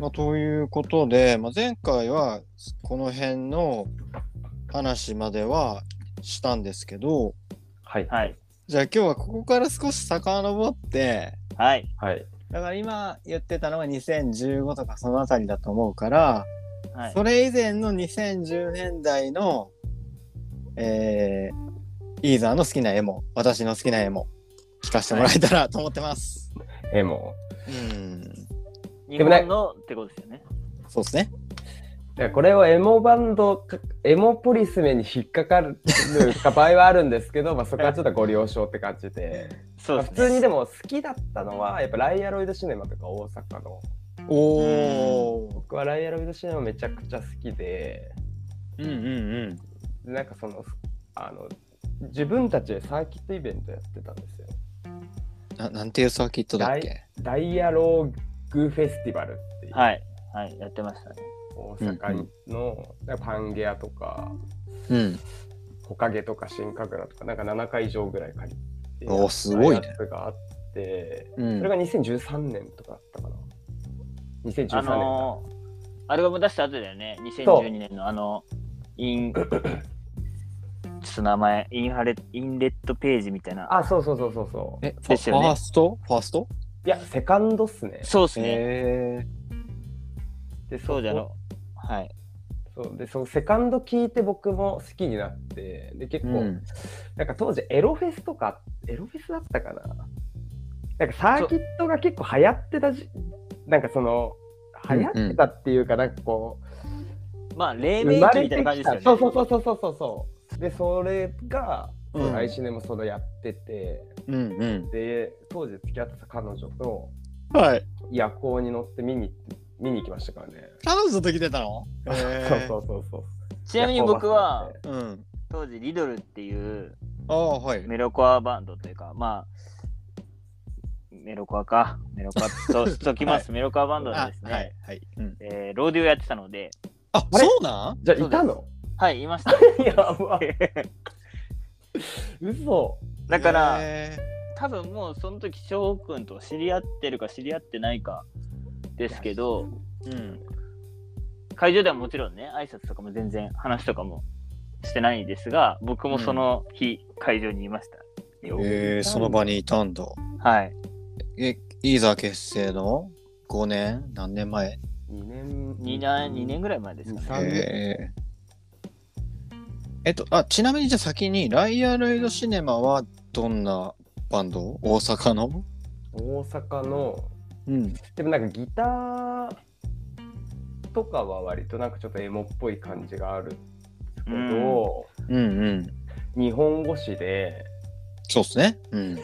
まあ、ということで、まあ、前回はこの辺の話まではしたんですけど、はい。はい。じゃあ今日はここから少し遡って、はい。はい。だから今言ってたのが2015とかそのあたりだと思うから、はい。それ以前の2010年代の、えー、イーザーの好きな絵も、私の好きな絵も聞かせてもらえたらと思ってます。え、もうん、日でもね本のってことですよね。そうですね。う。いやこれをエモバンドか、エモポリスメに引っかかる場合はあるんですけど、まあそこはちょっとご了承って感じで。まあそうですね。普通にでも好きだったのは、やっぱライアロイドシネマとか大阪の。おー。僕はライアロイドシネマめちゃくちゃ好きで、うんうんうん。でなんかその、あの、自分たちでサーキットイベントやってたんですよ。ななんていうサーキットだっけ？ダイアログフェスティバルっていう、はい。はい。やってましたね。大阪の、なんかパンゲアとか、うん。木陰とか新神楽とか、なんか7回以上ぐらい借りて、おすごいねがあって、うんそれが2013年とかだったかな。2013年あか。のー、アルバム出した後だよね。そう2012年のあの、イン、ちょっと名前、インハレ、インレッドページみたいな。あ、そうそうそうそうそう。え、ねファースト？ファースト？いや、セカンドっすね。そうですね。へでそうじゃころ。はい。そうでそうセカンド聞いて僕も好きになってで結構、うんなんか当時エロフェスとかエロフェスだったかななんかサーキットが結構流行ってたじなんかその流行ってたっていうかなんかこまあ、う、黎明期みたいな感じですよね。そうそうそうそうそうそうでそれが、うんアイシネもそれやっててうんうん。で当時付き合ってた彼女とはい。夜行に乗って見に見に行きましたからね、彼女と来てたの？そうそうそうそうちなみに僕は、うん。当時リドルっていうああ、はい。メロコアバンドというか、まあ、メロコアか。メロコア としときます。メロコアバンドですね、はい。はい。うん、えーローディオやってたので、あ、あれ？そうなん？じゃあいたの？はい、いました。やば 嘘。だから、へ多分もうその時翔くんと知り合ってるか知り合ってないかですけどーうん。会場ではもちろんね挨拶とかも全然話とかもしてないですが僕もその日、会場にいました。よえー、その場にいたんだ。はい。え、イーザー結成の？5年？何年前？2年2年 ,2 年ぐらい前ですかね。えーえっと、あ、ちなみにじゃあ先に、ライアロイドシネマはどんなバンド？大阪の？大阪のうん。でもなんかギターとかは割となんかちょっとエモっぽい感じがあるけど、うんうん。日本語詞でそうっすね。うん。ど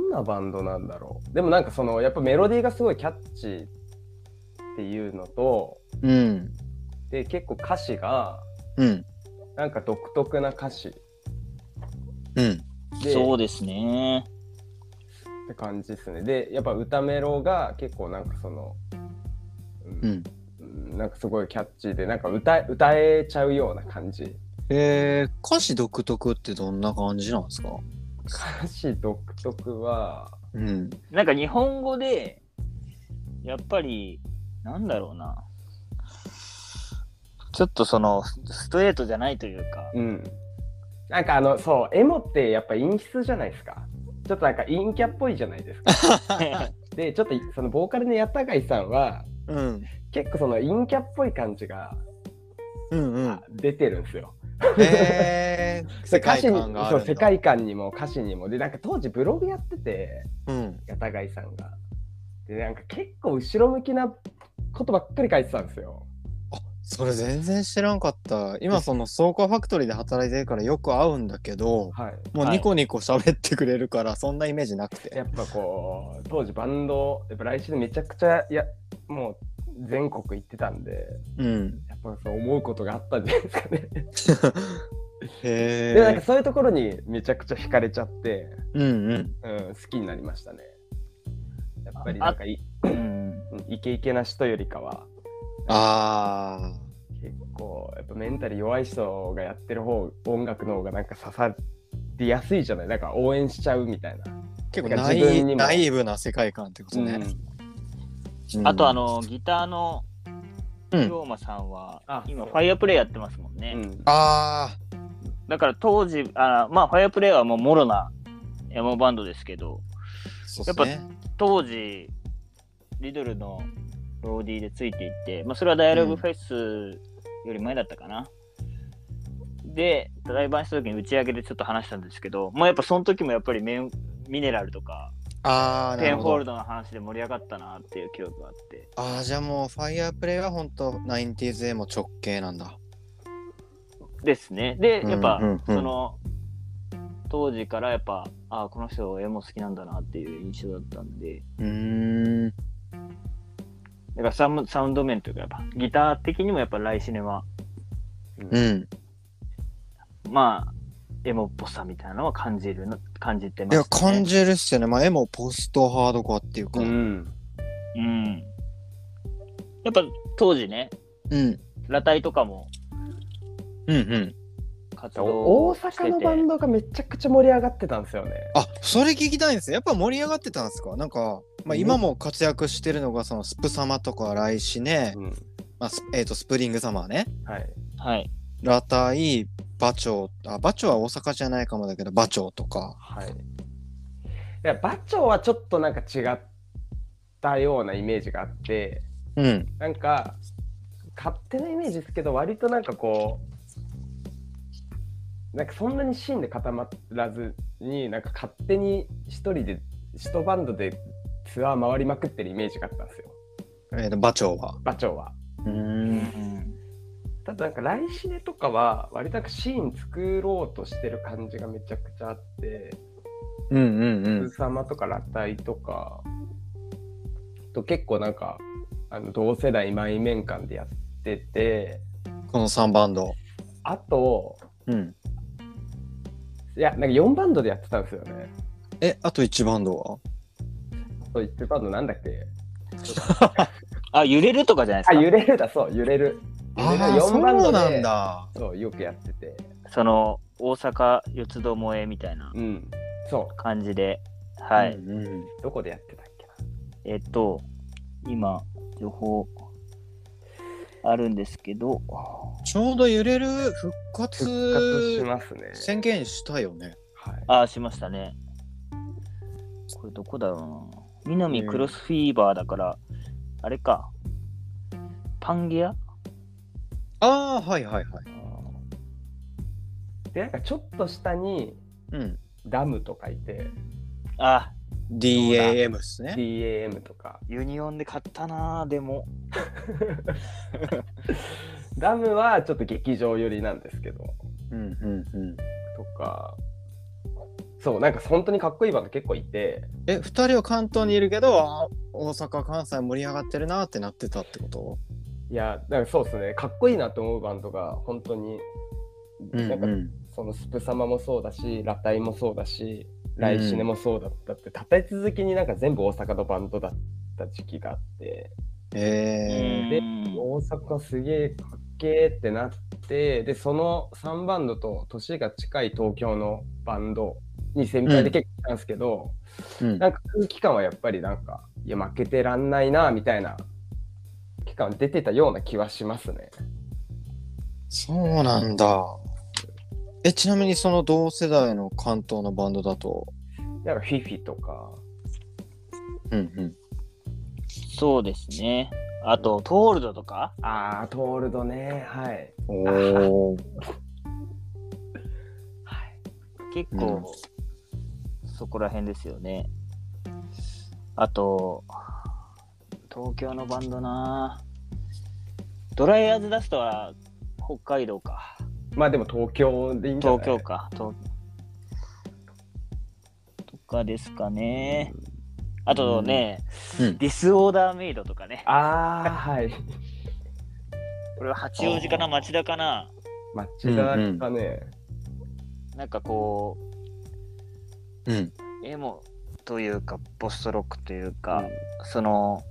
んなバンドなんだろう？でもなんかそのやっぱメロディーがすごいキャッチーっていうのとうん。で結構歌詞がうん。なんか独特な歌詞。うん。でそうですね。って感じですね。でやっぱ歌メロが結構なんかその、うんうん。うん。なんかすごいキャッチーでなんか歌え歌えちゃうような感じ。えー、歌詞独特ってどんな感じなんですか？歌詞独特はうん。なんか日本語でやっぱりなんだろうなちょっとそのストレートじゃないというか。うん。なんかあのそうエモってやっぱ陰湿じゃないですか。ちょっとなんか陰キャっぽいじゃないですか。でちょっとそのボーカルの八高井さんはうん。結構その陰キャっぽい感じがうんうん。出てるんですよ、えー、世界観があるんだ。そう世界観にも歌詞にも。でなんか当時ブログやっててうん。八高井さんが。でなんか結構後ろ向きなことばっかり書いてたんですよそれ全然知らんかった。今その倉庫ファクトリーで働いてるからよく会うんだけど、はいもうニコニコ喋ってくれるからそんなイメージなくて。やっぱこう当時バンドやっぱ来週でめちゃくちゃやもう全国行ってたんでうん。やっぱそう思うことがあったんじゃないですかね。へでなんかえ。そういうところにめちゃくちゃ惹かれちゃって、うんうん。うん、好きになりましたね。やっぱりなんかいうんうんイケイケな人よりかはあ結構やっぱメンタル弱い人がやってる方音楽の方がなんか刺さりやすいじゃない？なんか応援しちゃうみたいな。ー。結構ナイ自分にもナイーブな世界観ってことね。あとあの、ギターのうん龍馬さんは、あ今、ファイアプレイやってますもんね。うんあだから当時、あまあ、ファイアプレイはもうもろなエモバンドですけど、ー、そうですね。当時、リドルのローディーでついていって、まあ、それはダイアログフェスより前だったかな。で、ライブした時に打ち上げでちょっと話したんですけど、まあ、やっぱその時もやっぱりメンミネラルとか、あペンホー。ルドの話で盛り上がったなっていう記憶があって。ああ、じゃあもう、ファイアープレイは本当 90s へも直系なんだ。ですね。で、やっぱ、うんうんうんその、当時からやっぱ、ああ、この人絵も好きなんだなっていう印象だったんで、うーん。だからサウンサウンド面というか、やっぱギター的にもやっぱライシネは、うん。まあ、エモっぽさみたいなのは感じるの、感じてまいや、すね。感じるっすよね。まあ、絵もポストハードコアっていうか。ううん。ん。うん。やっぱ当時ね、うん。裸体とかもうん。活動大してて阪のバンドがめちゃくちゃ盛り上がってたんですよね。あ、それ聞きたいんですよ。やっぱ盛り上がってたんですか？なんか、まあ、今も活躍してるのが、そのスプ様とか来シね、うん。まあ、スえっ、と、スプリングサマーね。はい。はい。ラタイ、バチョウ、あ、バチョウは大阪じゃないかもだけど、バチョウとか。はい。いや、バチョウはちょっとなんか違ったようなイメージがあって、うん。なんか、勝手なイメージですけど、割となんかこう、なんかそんなにシーンで固まらずに、なんか勝手に一人で、一バンドでツアー回りまくってるイメージがあったんですよ、えっ、と、バチョウは？バチョウは。うんん。ただなんか来シネとかは割とシーン作ろうとしてる感じがめちゃくちゃあって、うんうんうスん。サマとかラタイとかと結構なんかあの同世代前面感でやっててこの3バンド。あとうん。いやなんか4バンドでやってたんですよね。え、あと1バンドは？そう言ってるバンドなんだっけ？あ、揺れるとかじゃないですか？あ揺れるだ。そう揺れる。揺れるああ、4バンドでそうなんだ。そうよくやってて。その、大阪四つどもえみたいなうん。そ感じで、はい。うんうん。うどこでやってたっけな？えっと、今、情報あるんですけど、ちょうど揺れる復活復活しますね宣言したよね。はいあ、しましたね。これどこだろうな。南クロスフィーバーだから、あれか。パンゲア？ああ、はいはいはい。でなんかちょっと下にうん。ダムとかいてあ、DAM っすね。DAM とか。ユニオンで買ったなでも。ダムはちょっと劇場寄りなんですけど。うんうんうん。とか。そうなんか本当にかっこいいバンド結構いて。え、二人は関東にいるけど、あ大阪、関西盛り上がってるなってなってたってこと？いやなんかそうですね。かっこいいなと思うバンドが本当に、うんなんかうん。そのスプ様もそうだしラタイもそうだしライシネもそうだったって、立て続きになんか全部大阪のバンドだった時期があって。えでうん。大阪すげえかっけーってなってでその3バンドと年が近い東京のバンドに先輩で結構いたんですけど、ーうん。なんか空気感はやっぱりなんかいや負けてらんないなみたいな期間出てたような気はしますね。そうなんだ。え、ちなみにその同世代の関東のバンドだと、なんかフィフィとかうんうん。そうですね。あと、トールドとか？あートールドねはい。おー。結構、そこら辺ですよね。あと、東京のバンドなドライヤーズダストは北海道か。まあでも東京でいいんじゃない？東京か。東とかですかね。あとね、うんディスオーダーメイドとかね。ああはい。これは八王子かな町田かな町田かね。なんかこうん。う、エモというか、ポストロックというか、その、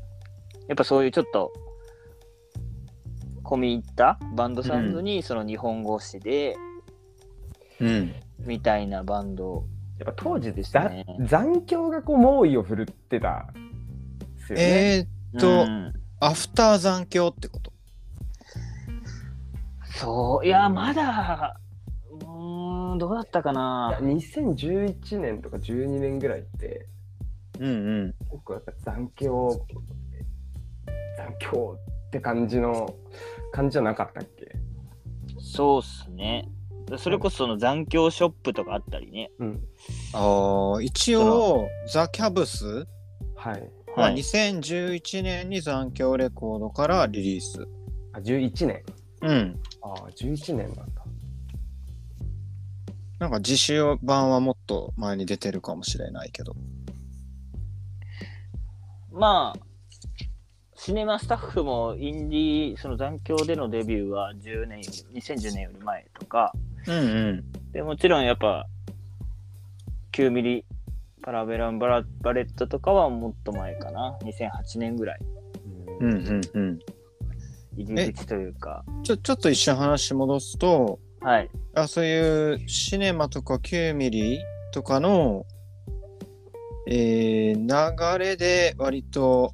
やっぱそういうちょっと、込み入ったバンドサウンドに、その日本語詞で、うん。みたいなバンド。やっぱ当時でしたね残響がこう猛威を振るってたですよね。えー、とうんアフター残響ってこと？そう、いや、まだ、うーん、どうだったかな。2011年とか12年ぐらいって、うんうん。結構やっぱ残響、残響って感じの、感じじゃなかったっけ？そうっすね。それこそその残響ショップとかあったりね。うん。ああ、一応、ザ・キャブス？はい。ははい。2011年に残響レコードからリリース。あ、11年。うん。ああ、11年なんだ。なんか自主版はもっと前に出てるかもしれないけど。まあ、シネマスタッフもインディー、その残響でのデビューは10年より、2010年より前とか、うんうん。でもちろんやっぱ、9ミリパラベランバラバレットとかはもっと前かな。2008年ぐらい。うんうんうん。入り口というか。ちょ、ちょっと一瞬話戻すと、はい。あそういうシネマとか9ミリとかの、えー流れで割と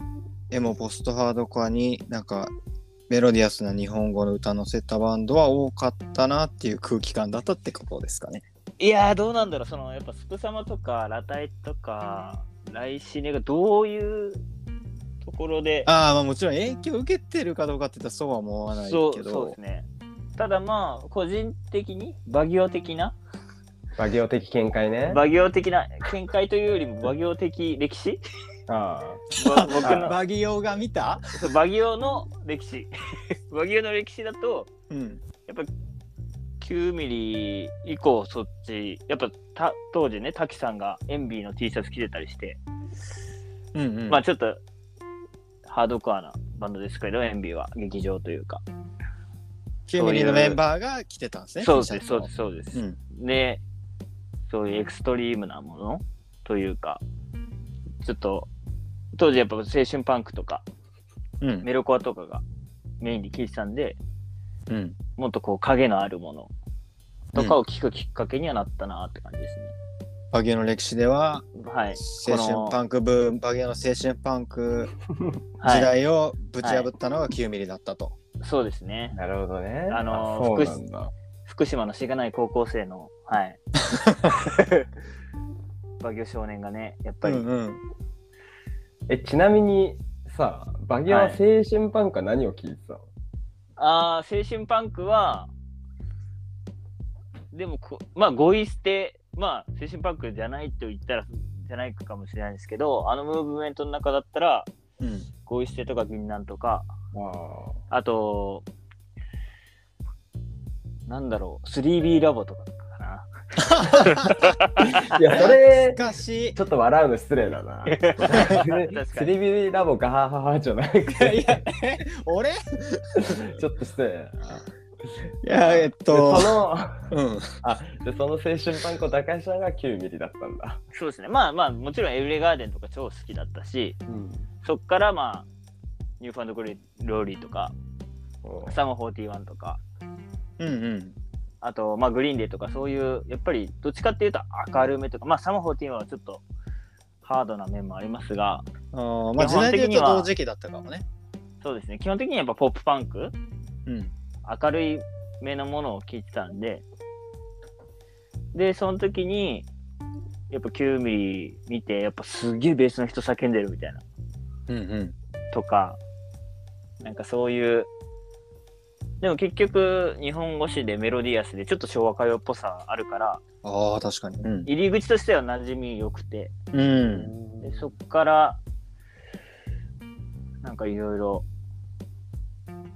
エモポストハードコアになんかメロディアスな日本語の歌乗せたバンドは多かったなっていう空気感だったってことですかね。いやー、どうなんだろう。その、やっぱスプサマとか、ラタイとか、ライシネがどういうところで、ああまあもちろん影響を受けてるかどうかって言ったらそうは思わないけど。そうそうですね。ただまあ、個人的に、バギオ的な、馬行的見解ね。バギオ的な見解というよりも、バギオ的歴史あぼ僕のバギオが見た？バギオの歴史。バギオの歴史だと、うん。9ミリ以降そっち、やっぱた当時ね、滝さんがエンビーの T シャツ着てたりして、うんうん。まあちょっとハードコアなバンドですけど、エンビーは劇場というか。9ミリのメンバーが来てたんですね。そうですそうのです、そうです。うん。で、そういうエクストリームなものというか、ちょっと、当時やっぱ青春パンクとか、うん。メロコアとかがメインに聴いてたんで、うん。もっとこう影のあるものとかを聞くきっかけにはなったなって感じですね。バギオの歴史でははい。青春パンクブーム、バギオの青春パンクはい、時代をぶち破ったのが9ミリだったと。そうですねあ、。なるほどね。あの。福島のしがない高校生の、はい。バギオ少年がね、やっぱり、うんうん。え、ちなみにさ、バギオは青春パンクは何を聞いてたの、ああ、青春パンクは、でもこ、まあ、ゴイ捨て、まあ、青春パンクじゃないと言ったら、じゃないかもしれないですけど、あのムーブメントの中だったら、うん。ゴイ捨てとか銀杏とか、ああと、なんだろう、3B ラボとかかな。あ。いや、それ。ちょっと笑うの失礼だな。確かに 3B ラボガハハハじゃなくいやいや俺いちょっと失礼だな。や、えっでとそ、の、うん。あ、で、その青春パンクを打開したのが9ミリだったんだ。そうですね。まあまあ、もちろん ELLEGARDEN とか超好きだったし、うん。そっからまあ、 New Found Glory とか、 Sum 41とか、うんうん。あと、まあ、 Green Day とか、そういう、やっぱり、どっちかっていうと明るめとか、まあ、 Sum 41はちょっとハードな面もありますが、あーまあ、基時代的にはと同時期だったかもね。そうですね、基本的にはやっぱポップパンク、うん。明るい目のものを聞いてたんで、で、その時に、やっぱ9ミリ見て、やっぱすげえベースの人叫んでるみたいな、うんうん。とか、なんかそういう、でも結局、日本語詞でメロディアスでちょっと昭和歌謡っぽさあるから、ああ、確かに。うん。入り口としては馴染み良くて、うん。でそっから、なんかいろいろ、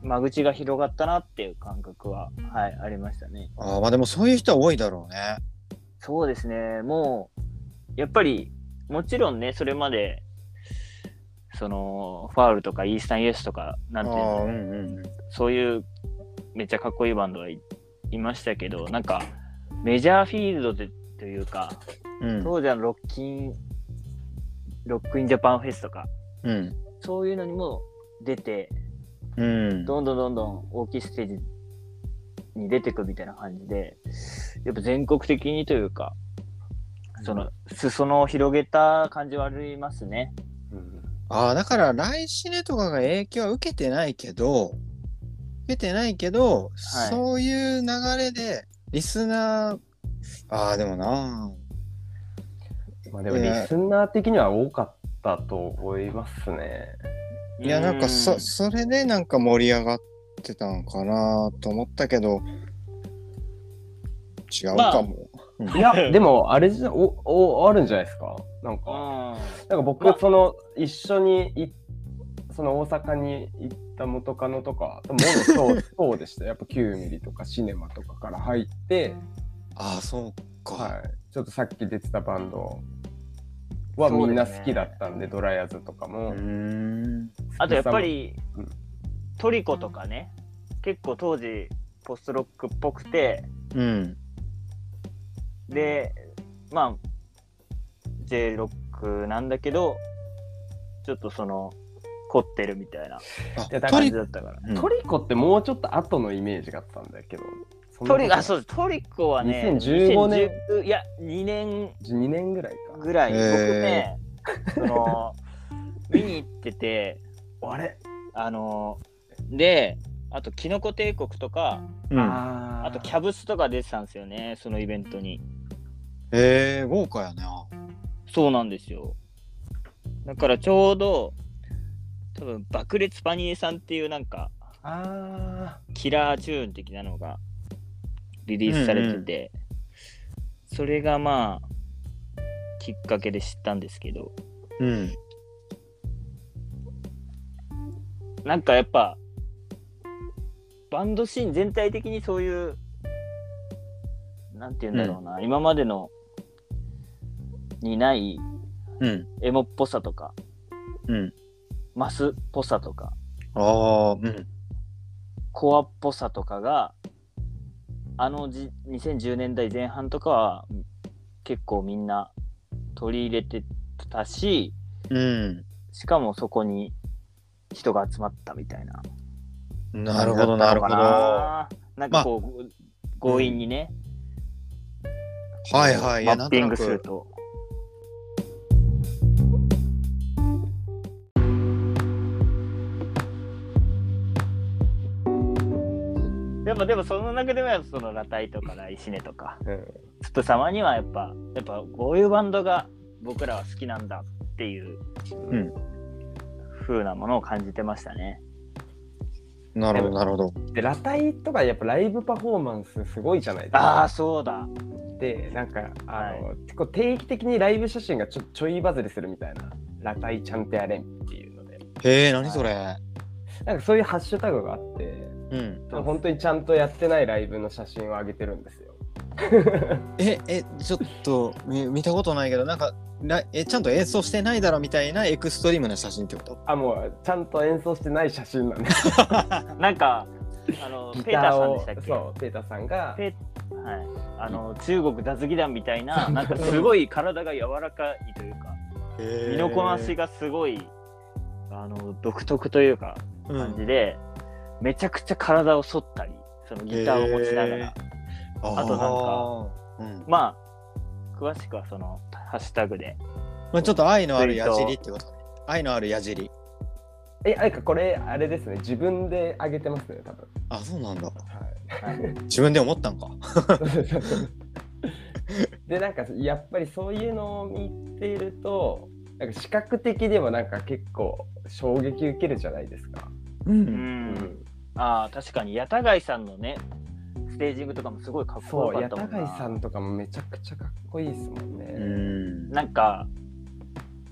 間口が広がったなっていう感覚は、はい、ありましたね。ああ、まあでもそういう人は多いだろうね。そうですね、もう、やっぱり、もちろんね、それまで、その、ファウルとかイースタンイエスとか、なんていうの、ああ、うんうん。そういうめっちゃかっこいいバンドはい、いましたけど、なんか、メジャーフィールドでというか、うん。当時はロッキン、ロックインジャパンフェスとか、うん。そういうのにも出て、うん。どんどんどんどん大きいステージに出てくみたいな感じで、やっぱ全国的にというか、その、裾野を広げた感じはありますね。うんああ、だから来シネとかが影響は受けてないけど、受けてないけど、はい。そういう流れで、リスナー、ああ、でもな。まあでもリスナー的には多かったと思いますね。いや、なんかそ、うんそれでなんか盛り上がってたんかなと思ったけど、違うかも。いや、でもあれじゃ、お、お、あるんじゃないですか？なんうか、ん。なんか僕、まあ。その、一緒にい、その大阪に行った元カノとか、もろそう、そうでした。やっぱ9ミリとかシネマとかから入って、ああ、そうか。はい。ちょっとさっき出てたバンドはみんな好きだったんで、ドライアズとかも。あとやっぱりうんトリコとかね結構当時ポストロックっぽくてうん。でまあ J ロックなんだけどちょっとその凝ってるみたいな。感トリじだったから。うん。トリコってもうちょっと後のイメージがあったんだけど。トリあそうトリコはね2015年。2010いや2年。2年ぐらいか。ぐらい、僕ねその 見に行っててあれ、あのであとキノコ帝国とかうん。ああとキャブスとか出てたんですよねそのイベントに。えー、豪華やな。そうなんですよ。だからちょうど多分爆裂パニエさんっていうなんかあキラーチューン的なのがリリースされてて、それがまあきっかけで知ったんですけどうん。なんかやっぱバンドシーン全体的にそういうなんて言うんだろうな、今までのにないうん。エモっぽさとかうん。マスっぽさとかああ、うん。コアっぽさとかがあのじ2010年代前半とかは結構みんな取り入れてたしうん。しかもそこに人が集まったみたいななるほど、なるほど。なんかこう、強引にね、いはい。いマッピングするく。とやっぱでもその中ではそのラタイとかライシネとかあ、うん。スプ様にはやっぱやっぱこういうバンドが僕らは好きなんだっていううん風なものを感じてましたね。なるほど、なるほど。で、ラタイとかやっぱライブパフォーマンスすごいじゃないですああか。そうだ。で、なんか、あの、結構定期的にライブ写真がちょちょいバズりするみたいな、ラタイちゃんとやれんっていうので、へえ、何それ。なんかそういうハッシュタグがあって、うん。本当にちゃんとやってないライブの写真を上げてるんですよ。え、え、ちょっと見見たことないけど、なんか、なえ、ちゃんと演奏してないだろみたいなエクストリームな写真ってこと？あ、もうちゃんと演奏してない写真なんです。なんかあのギペーターさんをでしたっけ？そう、ペーターさんが、ペはい、あの中国脱技団みたいななんかすごい体が柔らかいというか身のこなしがすごいあの独特というか感じで、めちゃくちゃ体を反ったりそのギターを持ちながら、ああとなんかうんまあ詳しくはそのハッシュタグでまあ、ちょっと愛のある矢尻ってことね。愛のある矢尻。え、あれか、これ、あれですね、自分で上げてますね、多分。あ、そうなんだ。はい。自分で思ったんか。でなんかやっぱりそういうのを見ているとなんか視覚的でもなんか結構衝撃受けるじゃないですか。う。うん、うんああ確かに八田貝さんのねステージングとかもすごいかっこよかったもんな貝さんとかもめちゃくちゃかっこいいですもんね。うん。なんか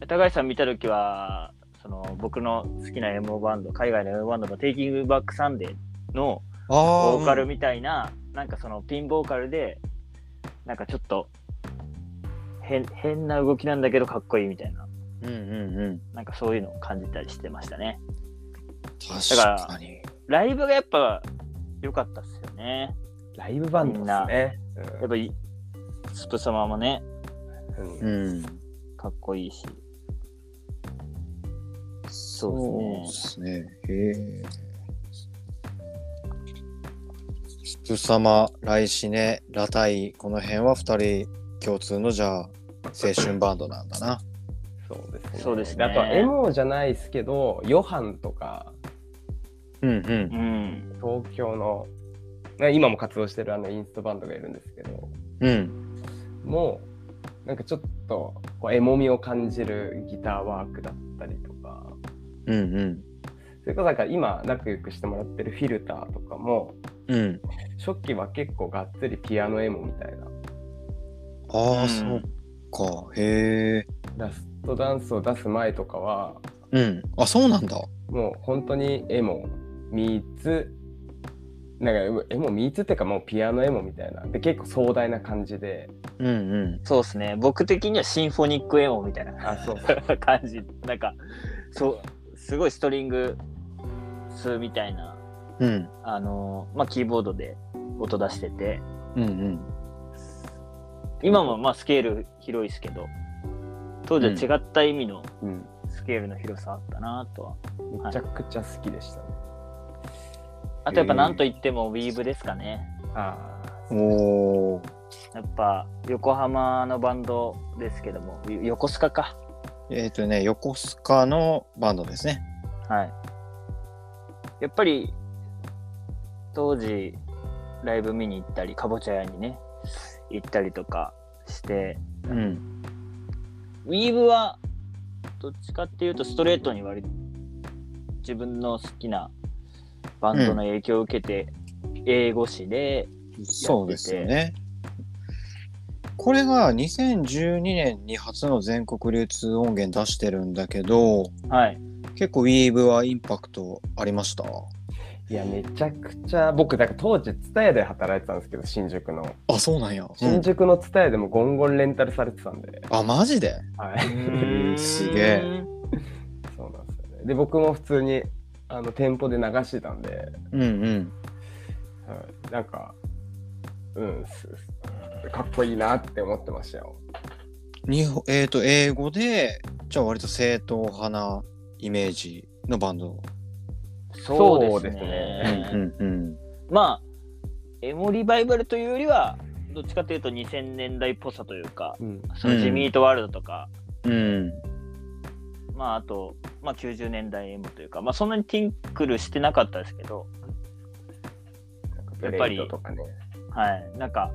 八田貝さん見た時はその僕の好きな MO バンド海外の MO バンドのテイキングバックサンデーのあボーカルみたいな、なんかそのピンボーカルでなんかちょっと変変な動きなんだけどかっこいいみたいなうんうんうん。なんかそういうのを感じたりしてましたね確かに。ライブがやっぱ良かったっすよねライブバンドですね。やっぱりスプ様もねうんうん。かっこいいしそうですね。へえ。スプ様、ライシネ、ラタイ、この辺は二人共通のじゃあ青春バンドなんだな。そうですね。そうですねあとはエモじゃないですけど、ヨハンとか、うんうん。うん。東京の、まあ今も活動してるあのインストバンドがいるんですけど、うんもう、なんかちょっとこうエモみを感じるギターワークだったりとか、うんうん。それこそなんか今仲良くしてもらってるフィルターとかも、うん。初期は結構がっつりピアノエモみたいな、ああ、うん。そっか。へえラストダンスを出す前とかは、うん。あそうなんだ。もう本当にエモ、ミーツ、なんかエモ、ミーツっていうかもうピアノエモみたいな。で、結構壮大な感じで、うんうんそうですね。僕的にはシンフォニックエモみたいなあ、そう 感じ。なんか、そう、すごいストリングスみたいな、うんあのまあ、キーボードで音出してて、うんうん今もまあスケール広いですけど、当時は違った意味のうん。スケールの広さあったなとは。めちゃくちゃ好きでしたね。あとやっぱなんといってもウィーブですかね。あおおやっぱ横浜のバンドですけども、よ横須賀か。えっ、とね横須賀のバンドですねはい。やっぱり当時ライブ見に行ったり、かぼちゃ屋にね、行ったりとかして、うんウィーブはどっちかっていうとストレートに割り自分の好きなバンドの影響を受けて、英語詞でそうですよね。これが2012年に初の全国流通音源出してるんだけどはい。結構ウィーブはインパクトありました？いや、めちゃくちゃ、僕、だから当時、ツタヤで働いてたんですけど、新宿の。あそうなんや、新宿のツタヤでもゴンゴンレンタルされてたんで、あマジで？はい。すげえ。そうなんですよね。で、僕も普通に、あの、店舗で流してたんで、うんうん。はい、なんか、うん、すかっこいいなって思ってましたよ。日本えっ、と英語でじゃあ割と正統派なイメージのバンド。そうですね。そうですねうんうん。まあ、エモリバイバルというよりは、どっちかというと2000年代っぽさというか、うん。そのジミートワールドとか、うんまああと、まあ90年代エモというか、まあそんなにティンクルしてなかったですけど、やっぱりね。はい、なんか、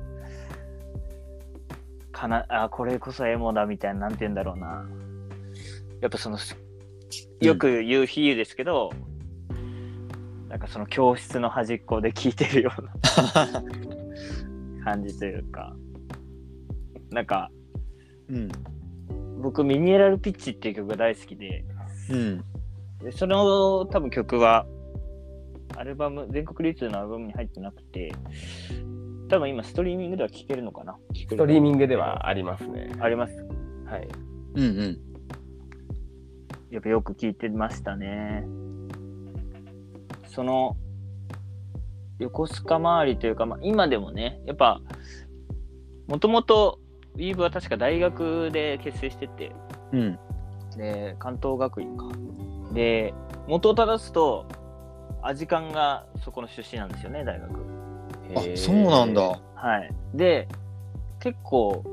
かな、あ、これこそエモだみたいな、なんて言うんだろうな。やっぱその、よく言う比喩ですけど、なんかその教室の端っこで聞いてるような 感じというか、なんか、うん僕、ミネラルピッチっていう曲が大好きで、うんでその多分曲は、アルバム、全国流通のアルバムに入ってなくて、多分今ストリーミングでは聴けるのかな？ストリーミングではありますね。あります。はい。うんうんやっぱよく聞いてましたね。その、横須賀周りというか、まあ、今でもね、やっぱ、もともと、ウィーブは確か大学で結成してて、うんで、関東学院か。で、元を正すと、アジカンがそこの出身なんですよね、大学。あそうなんだ。はい。で、結構、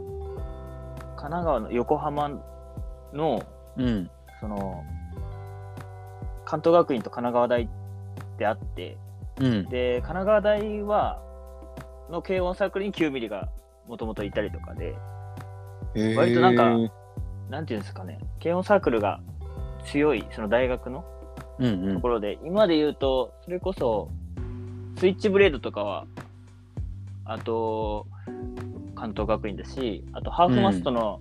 神奈川の横浜の、うんその、関東学院と神奈川大ってあって、うんで、神奈川大は、の軽音サークルに9ミリがもともといたりとかで、割となんかなんていうんですかね、軽音サークルが強い、その大学のうんうん。ところで、今で言うと、それこそ、スイッチブレードとかは、あと、関東学院だし、あと、ハーフマストの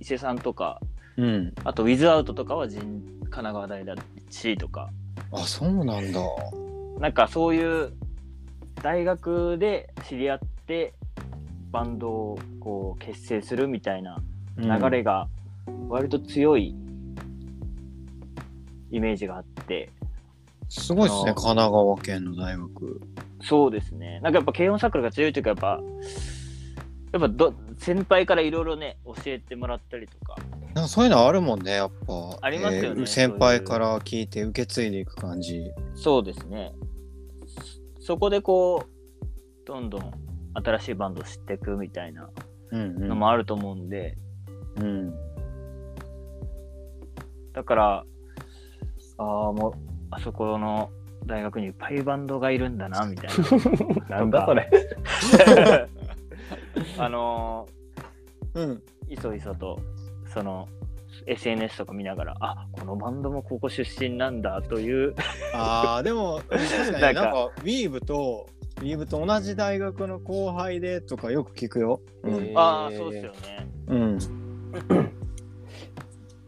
伊勢さんとか、うん。あと、ウィズアウトとかは神神奈川大だしとか、あそうなんだ。なんかそういう大学で知り合って、バンドをこう結成するみたいな流れが割と強いイメージがあって、すごいですね神奈川県の大学。そうですね。なんかやっぱ軽音サークルが強いというか、やっぱ、やっぱど先輩からいろいろね、教えてもらったりとか、なんかそういうのあるもんねやっぱ。ありますよねえー先輩から聞いて受け継いでいく感じそうですね。そそこでこう、どんどん新しいバンドを知っていくみたいなうんうんのもあると思うんで、うんだから、ああ、もう、あそこの大学にいっぱいバンドがいるんだな、みたいな。なんだそれ。あのうん。ー、いそいそと、その、SNS とか見ながら、あこのバンドもここ出身なんだという、ああ、でも、確かになんか、ウィーブと、ウィーブと同じ大学の後輩でとかよく聞くよ。うん。ああ、そうですよね。うん。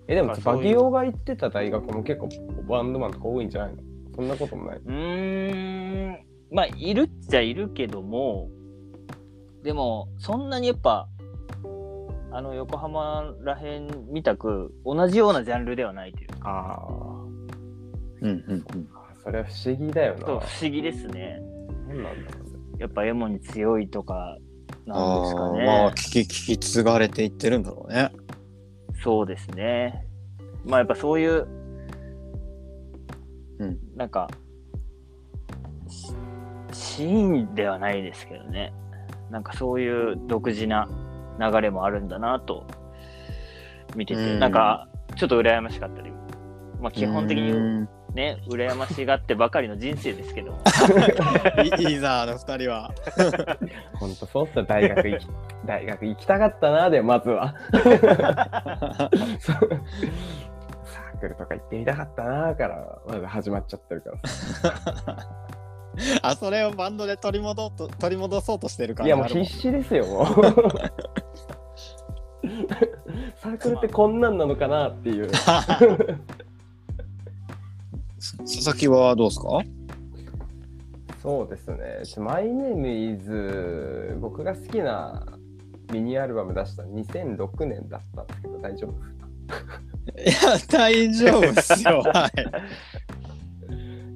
え、でもバギオが行ってた大学も結構バンドマンとか多いんじゃないの？そんなこともない。うーん、まあ、いるっちゃいるけども、でも、そんなにやっぱ、あの横浜らへんみたく同じようなジャンルではないというか、あうんうんうん。あ、それは不思議だよな。そう不思議ですね。なんなんだろうね。やっぱエモに強いとかなんですかね。まあ、聞き、聞き継がれていってるんだろうね。そうですね。まあやっぱそういう、うんなんか、シシーンではないですけどね。なんかそういう独自な流れもあるんだなと見てて、うんなんかちょっと羨ましかったり、まあ基本的にうんね、羨ましがってばかりの人生ですけども、いいいざ、あの二人は。ほんとそうっすよ、大学行き、大学行きたかったな、で、まずは。サークルとか行ってみたかったな、から、まず始まっちゃってるからさ。あ、それをバンドで取り戻と取り戻そうとしてるから。いや、もう必死ですよ、もう。サークルってこんなんなのかなっていう。佐々木はどうですか？そうですね。マイネームイズ、僕が好きなミニアルバム出したの2006年だったんですけど、大丈夫？いや、大丈夫っすよ。はい。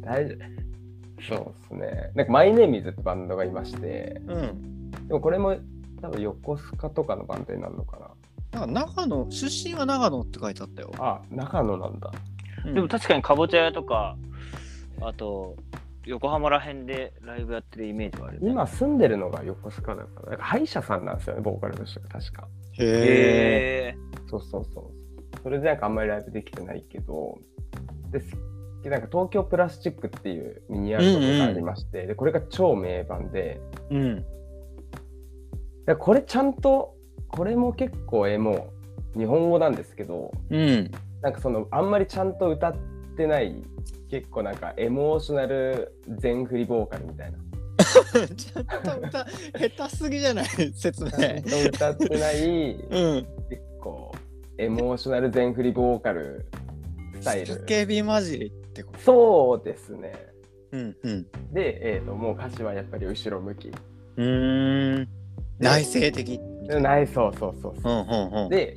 大丈夫そうですね。なんかマイネームイズってバンドがいまして、うん。でもこれも多分横須賀とかのバンドになるのかな？んか長野、出身は長野って書いてあったよ。な。あ、長野なんだ。うんでも確かにかぼちゃ屋とか、あと、横浜らへんでライブやってるイメージはある、ね。今住んでるのが横須賀だから、なんか歯医者さんなんですよね、ボーカルとしてが確か。へえ。そうそうそう。それでなんかあんまりライブできてないけど、で、でなんか東京プラスチックっていうミニアルバムがありまして、でこれが超名盤で、うん。でこれちゃんと、これも結構エモ、日本語なんですけど、うん。なんかそのあんまりちゃんと歌ってない、結構なんかエモーショナル全振りボーカルみたいな。ちゃんと歌、下手すぎじゃない？説明。ちゃんと歌ってない、うん。結構エモーショナル全振りボーカルスタイル。叫び混じりってこと？そうですね。うんうん。で、えー、ともう歌詞はやっぱり後ろ向き。うーん。内省的。ないそうそうそうそう。うんうんうん。で、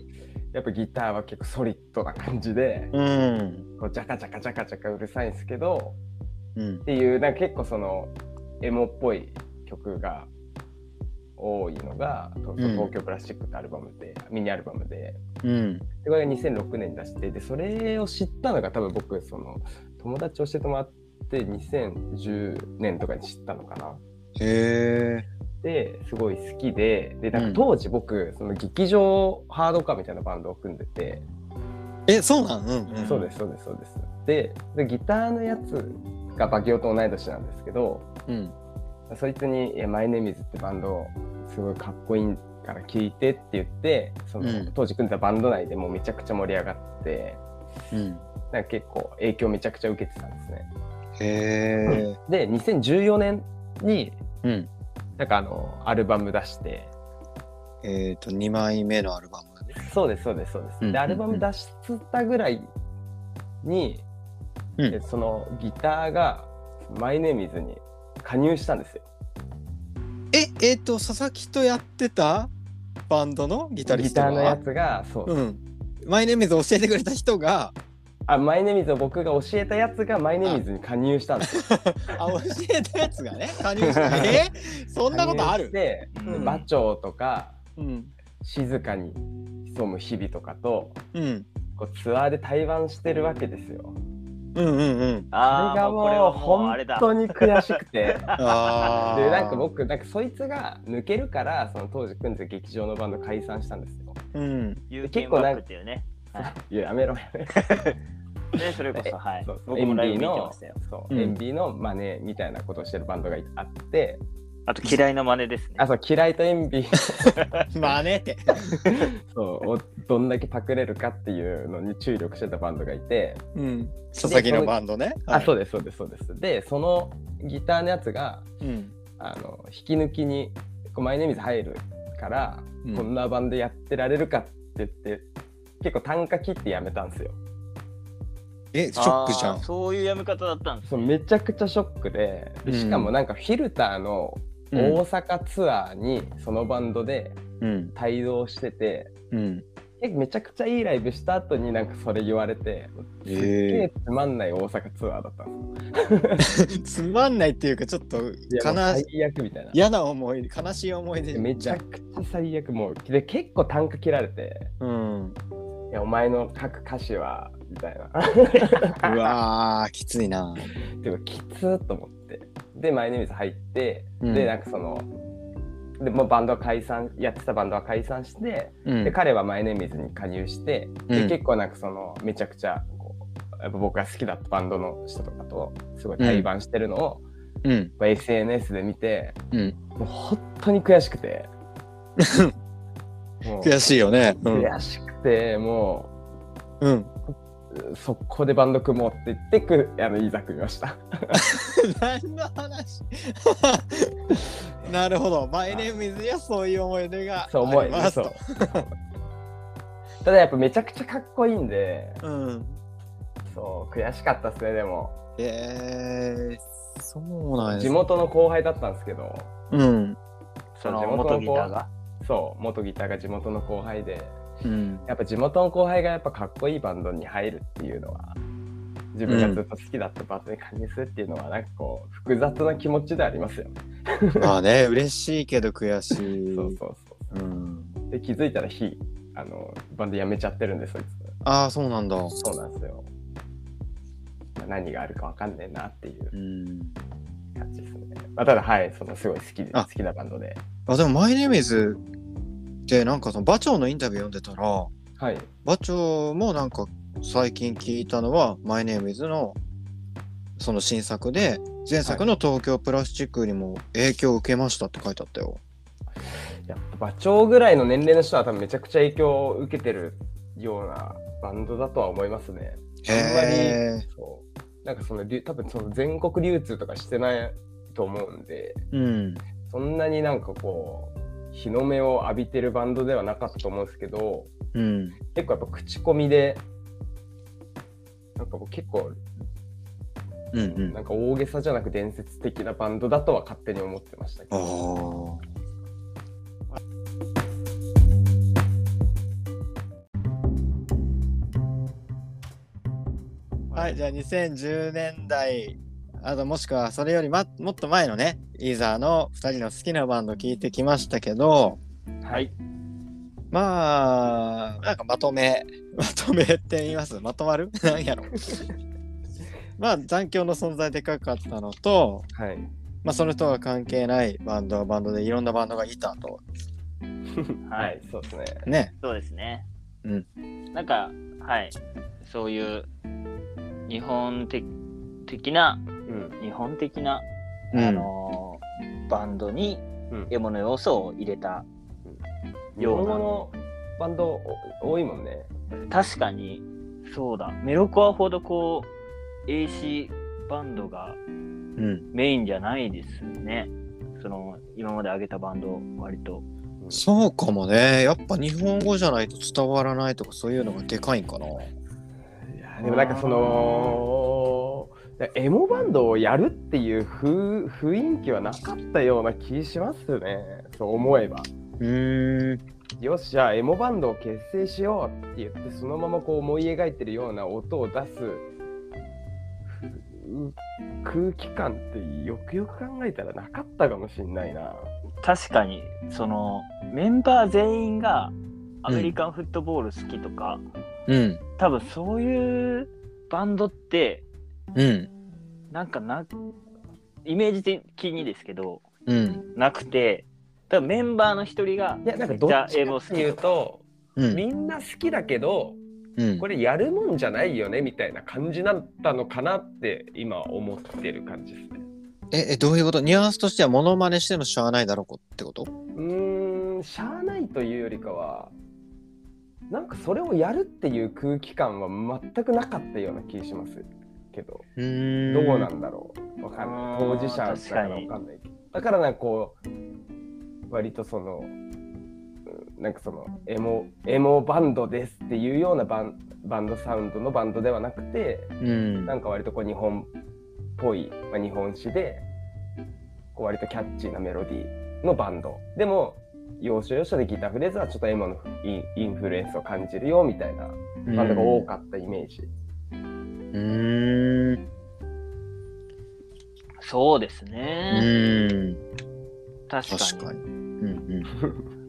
やっぱギターは結構ソリッドな感じで、うん。こうジャカジャカジャカジャカうるさいんですけど、うんっ。ていう、なんか結構そのエモっぽい曲が多いのが、東京プラスチックってアルバムで、ミニアルバムで、うん。でこれが2006年に出して、で、それを知ったのが多分僕、その友達教えてもらって2010年とかに知ったのかな。へえ。ですごい好きで、で、なんうんか当時僕、その劇場ハードカーみたいなバンドを組んでて、え、そうなん？うんうん。そうです、そうです、そうです。で、でギターのやつがバキオと同い年なんですけど、うん。そいつに、えマイネームズってバンド、すごいかっこいいから聴いてって言って、その、うん当時組んでたバンド内でもうめちゃくちゃ盛り上がって、うん。なんか結構影響めちゃくちゃ受けてたんですね。へえ。で、2014年に、うん。なんかあの、アルバム出して、えっと、2枚目のアルバム。そうです、そうです、そうです。うんで、アルバム出したぐらいに、うんえそのギターがマイネームズに加入したんですよ。え、えっと、佐々木とやってたバンドのギタリギストがターのやつが、そう。うん。マイネームズ教えてくれた人が、あ、マイネームズを僕が教えたやつがマイネームズに加入したんですよ。あ、教えたやつがね、加入した。えそんなことある？て、うん馬長とか、うん。静かに潜む日々とかと、うん。こうツアーで対バンしてるわけですよ。うんうんうん。あれがもう。本当に悔しくて。ああ。でなんか僕なんかそいつが抜けるからその当時組んでた劇場のバンド解散したんですよ。うん。有権バックっていうね。は いややめろやめろ。で、それこそ、はい。僕もライブ見てのましたよ。そう、うんエンビーの真似みたいなことをしてるバンドがあって、あと、嫌いな真似ですね。あ、そう、嫌いとエンビーまあねって。そうをどんだけパクれるかっていうのに注力してたバンドがいて、うん。佐々木のバンドね。あ、そうう。です、そうです、そうです。で、そのギターのやつが、うん。あの引き抜きにこうマイネームズ入るから、うんこんなバンドやってられるかって言って結構単価切ってやめたんですよ。え、ショックじゃん。そういうやめ方だったんですそうめちゃくちゃショックででしかもなんかフィルターのうん。大阪ツアーにそのバンドでうん。帯同してて、うん。結構めちゃくちゃいいライブした後になんかそれ言われてすっげえつまんない大阪ツアーだったんです つまんないっていうか、ちょっと悲し最悪みたいな。嫌な思い出、悲しい思い出めちゃくちゃ最悪もうで結構単価切られてうん。いやお前の書く歌詞はみたいな。うわー、きついな。ていうかきつーと思って。でマイネームズ入って、うん。でなんかそのでもうバンドは解散やってたバンドは解散して、うん。で彼はマイネームズに加入して、でうん。結構なんかそのめちゃくちゃこうやっぱ僕が好きだったバンドの人とかとすごい対バンしてるのを、うん。まあ SNS で見てうん。もう本当に悔しくて 悔しいよね。うん。悔しくてもうん。う速攻でバンド組もうって言ってくあのいざ組みました。何の話？なるほど。マイネームイズにはそういう思い出がそう思います。ただやっぱめちゃくちゃかっこいいんで、うん。そう悔しかったですねでもえー、そうなん地元の後輩だったんですけどうん。その地元元ギターが？そう元ギターが地元の後輩でうん。やっぱ地元の後輩がやっぱかっこいいバンドに入るっていうのは自分がずっと好きだったバンドに加入するっていうのはなんかこう複雑な気持ちでありますよね。まあね、嬉しいけど悔しい。そうそうそううん。で気づいたら日あのバンド辞めちゃってるんでそいつああ、そうなんだ。そうなんですよ。まあ何があるかわかんねえなっていううん。感じですね。まあ、ただはいそのすごい好きであ好きなバンドで。あ、でもマイネームイズってなんかその馬長のインタビュー読んでたら、はい。馬長もなんか最近聞いたのは、マイネームイズのその新作で、前作の東京プラスチックにも影響を受けましたって書いてあったよ。やっぱ馬長ぐらいの年齢の人は多分めちゃくちゃ影響を受けてるようなバンドだとは思いますね。あんまへりそうなんかその流多分その全国流通とかしてないと思うんでえ。うん。そんなになんかこう日の目を浴びてるバンドではなかったと思うんですけどうん。結構やっぱ口コミでなんかもう結構うんうん。なんか大げさじゃなく伝説的なバンドだとは勝手に思ってましたけあど。あ。はい、じゃあ2010年代、あともしくはそれより、ま、もっと前のね、イーザーの2人の好きなバンド聞いてきましたけど、はい。まあ、なんかまとめ、まとめって言います？まとまる？なんやろ。まあ、残響の存在でかかったのと、はい。まあ、それとは関係ないバンドはバンドでいろんなバンドがいたと。はい、そうですね。ね。そうですね。うん。なんか、はい。そういう日本的的な、うん。日本的な、うんあのーバンドにうんエモの要素を入れた。日本語のバンドお多いもんね。確かに、そうだ。メロコアほどこう、AC バンドがうん。メインじゃないですね。その、今まで挙げたバンド、割と。そうかもね。やっぱ日本語じゃないと伝わらないとかそういうのがでかいんかな。いやでもなんかそのエモバンドをやるっていう風雰囲気はなかったような気しますねそう思えばうーん。よしじゃあエモバンドを結成しようって言ってそのままこう思い描いてるような音を出すふ空気感ってよくよく考えたらなかったかもしんないな確かに、その、メンバー全員がアメリカンフットボール好きとか、うん。多分そういうバンドって、うん。なんかな、イメージ的にですけど、うん。なくて、多分メンバーの一人が、いやなんかどっちかっていうと、うん。みんな好きだけどうんこれやるもんじゃないよねみたいな感じだったのかなって今思ってる感じですね。え、え、どういうこと？ニュアンスとしてはモノマネしてもしゃあないだろうってこと？うーん、しゃあないというよりかは、なんかそれをやるっていう空気感は全くなかったような気がしますけど。どうなんだろう？わかんない。当事者だからわかんない。だからなんかこう、割とその、うんなんかそのエモエモバンドですっていうようなバンバンドサウンドのバンドではなくて、うん。なんか割とこう日本っぽい、まあ、日本史でこう割とキャッチーなメロディーのバンドでも要所要所でギターフレーズはちょっとエモのインフルエンスを感じるよみたいなバンドが多かったイメージ。うーん。そうですうね。ーん。確かに。確かに。うん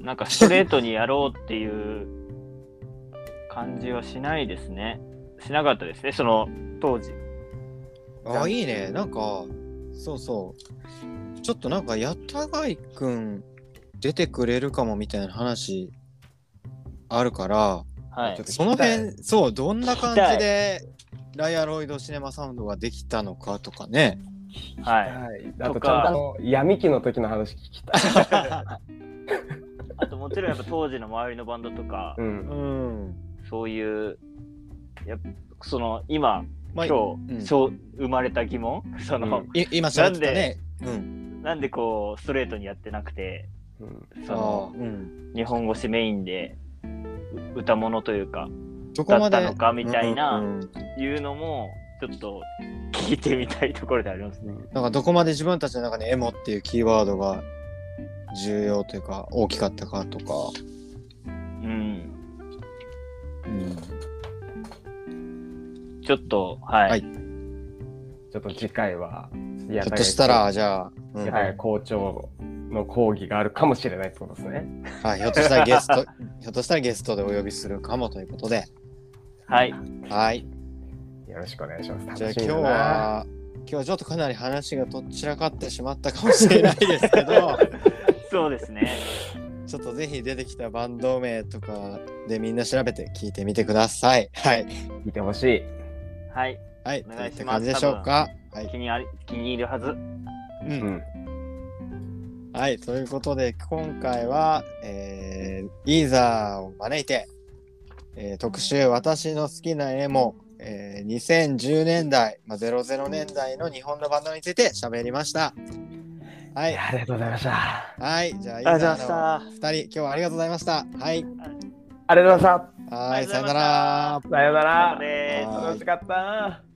なんかストレートにやろうっていう感じはしないですね。しなかったですね、その当時。うん。あ、いいね。なんか、そうそう。ちょっとなんか、やったがいくん出てくれるかもみたいな話あるから、はいその辺、そう、どんな感じでライアロイドシネマサウンドができたのかとかね。はい。はい、あとちゃんとあの闇期の時の話聞きたい。あともちろんやっぱ当時の周りのバンドとか、うんうん。そういう、やその今、まあ今うん日、そう生まれた疑問、その、うんい今喋ってたね。うん。なんでこうストレートにやってなくて、うんその。日本語詞メインでう歌物というか、だったのかみたいないうのも、ちょっと聞いてみたいところでありますね。なんかどこまで自分たちの中にエモっていうキーワードが重要というか大きかったかとか。うん。うん。ちょっと、はい。はいちょっと次回は、ひひょっとしたら、じゃあ、うんはい、校長の講義があるかもしれないってことですね。はい、ひょっとしたらゲスト、ひょっとしたらゲストでお呼びするかもということで、はい。はい。よろしくお願いします。じゃあ今日。は、今日はちょっとかなり話がとっちらかってしまったかもしれないですけど、そうですね。ちょっとぜひ出てきたバンド名とかでみんな調べて聞いてみてください。はい。聞いてほしい。はい。はい。お願いしますといった感じでしょうか？はい。気にあり気に入るはず。う。うんん。はい。ということで、今回は、えー、イーザーを招いて、えー特集、私の好きな絵も、えー2010年代、まあ、00年代の日本のバンドについて喋りました。はい。ありがとうございました。はい。じゃあ、イありがとうございましたの2人、今日はありがとうございました。はい。ありがとうございました。はい。さよなら。さよなら。楽しかった。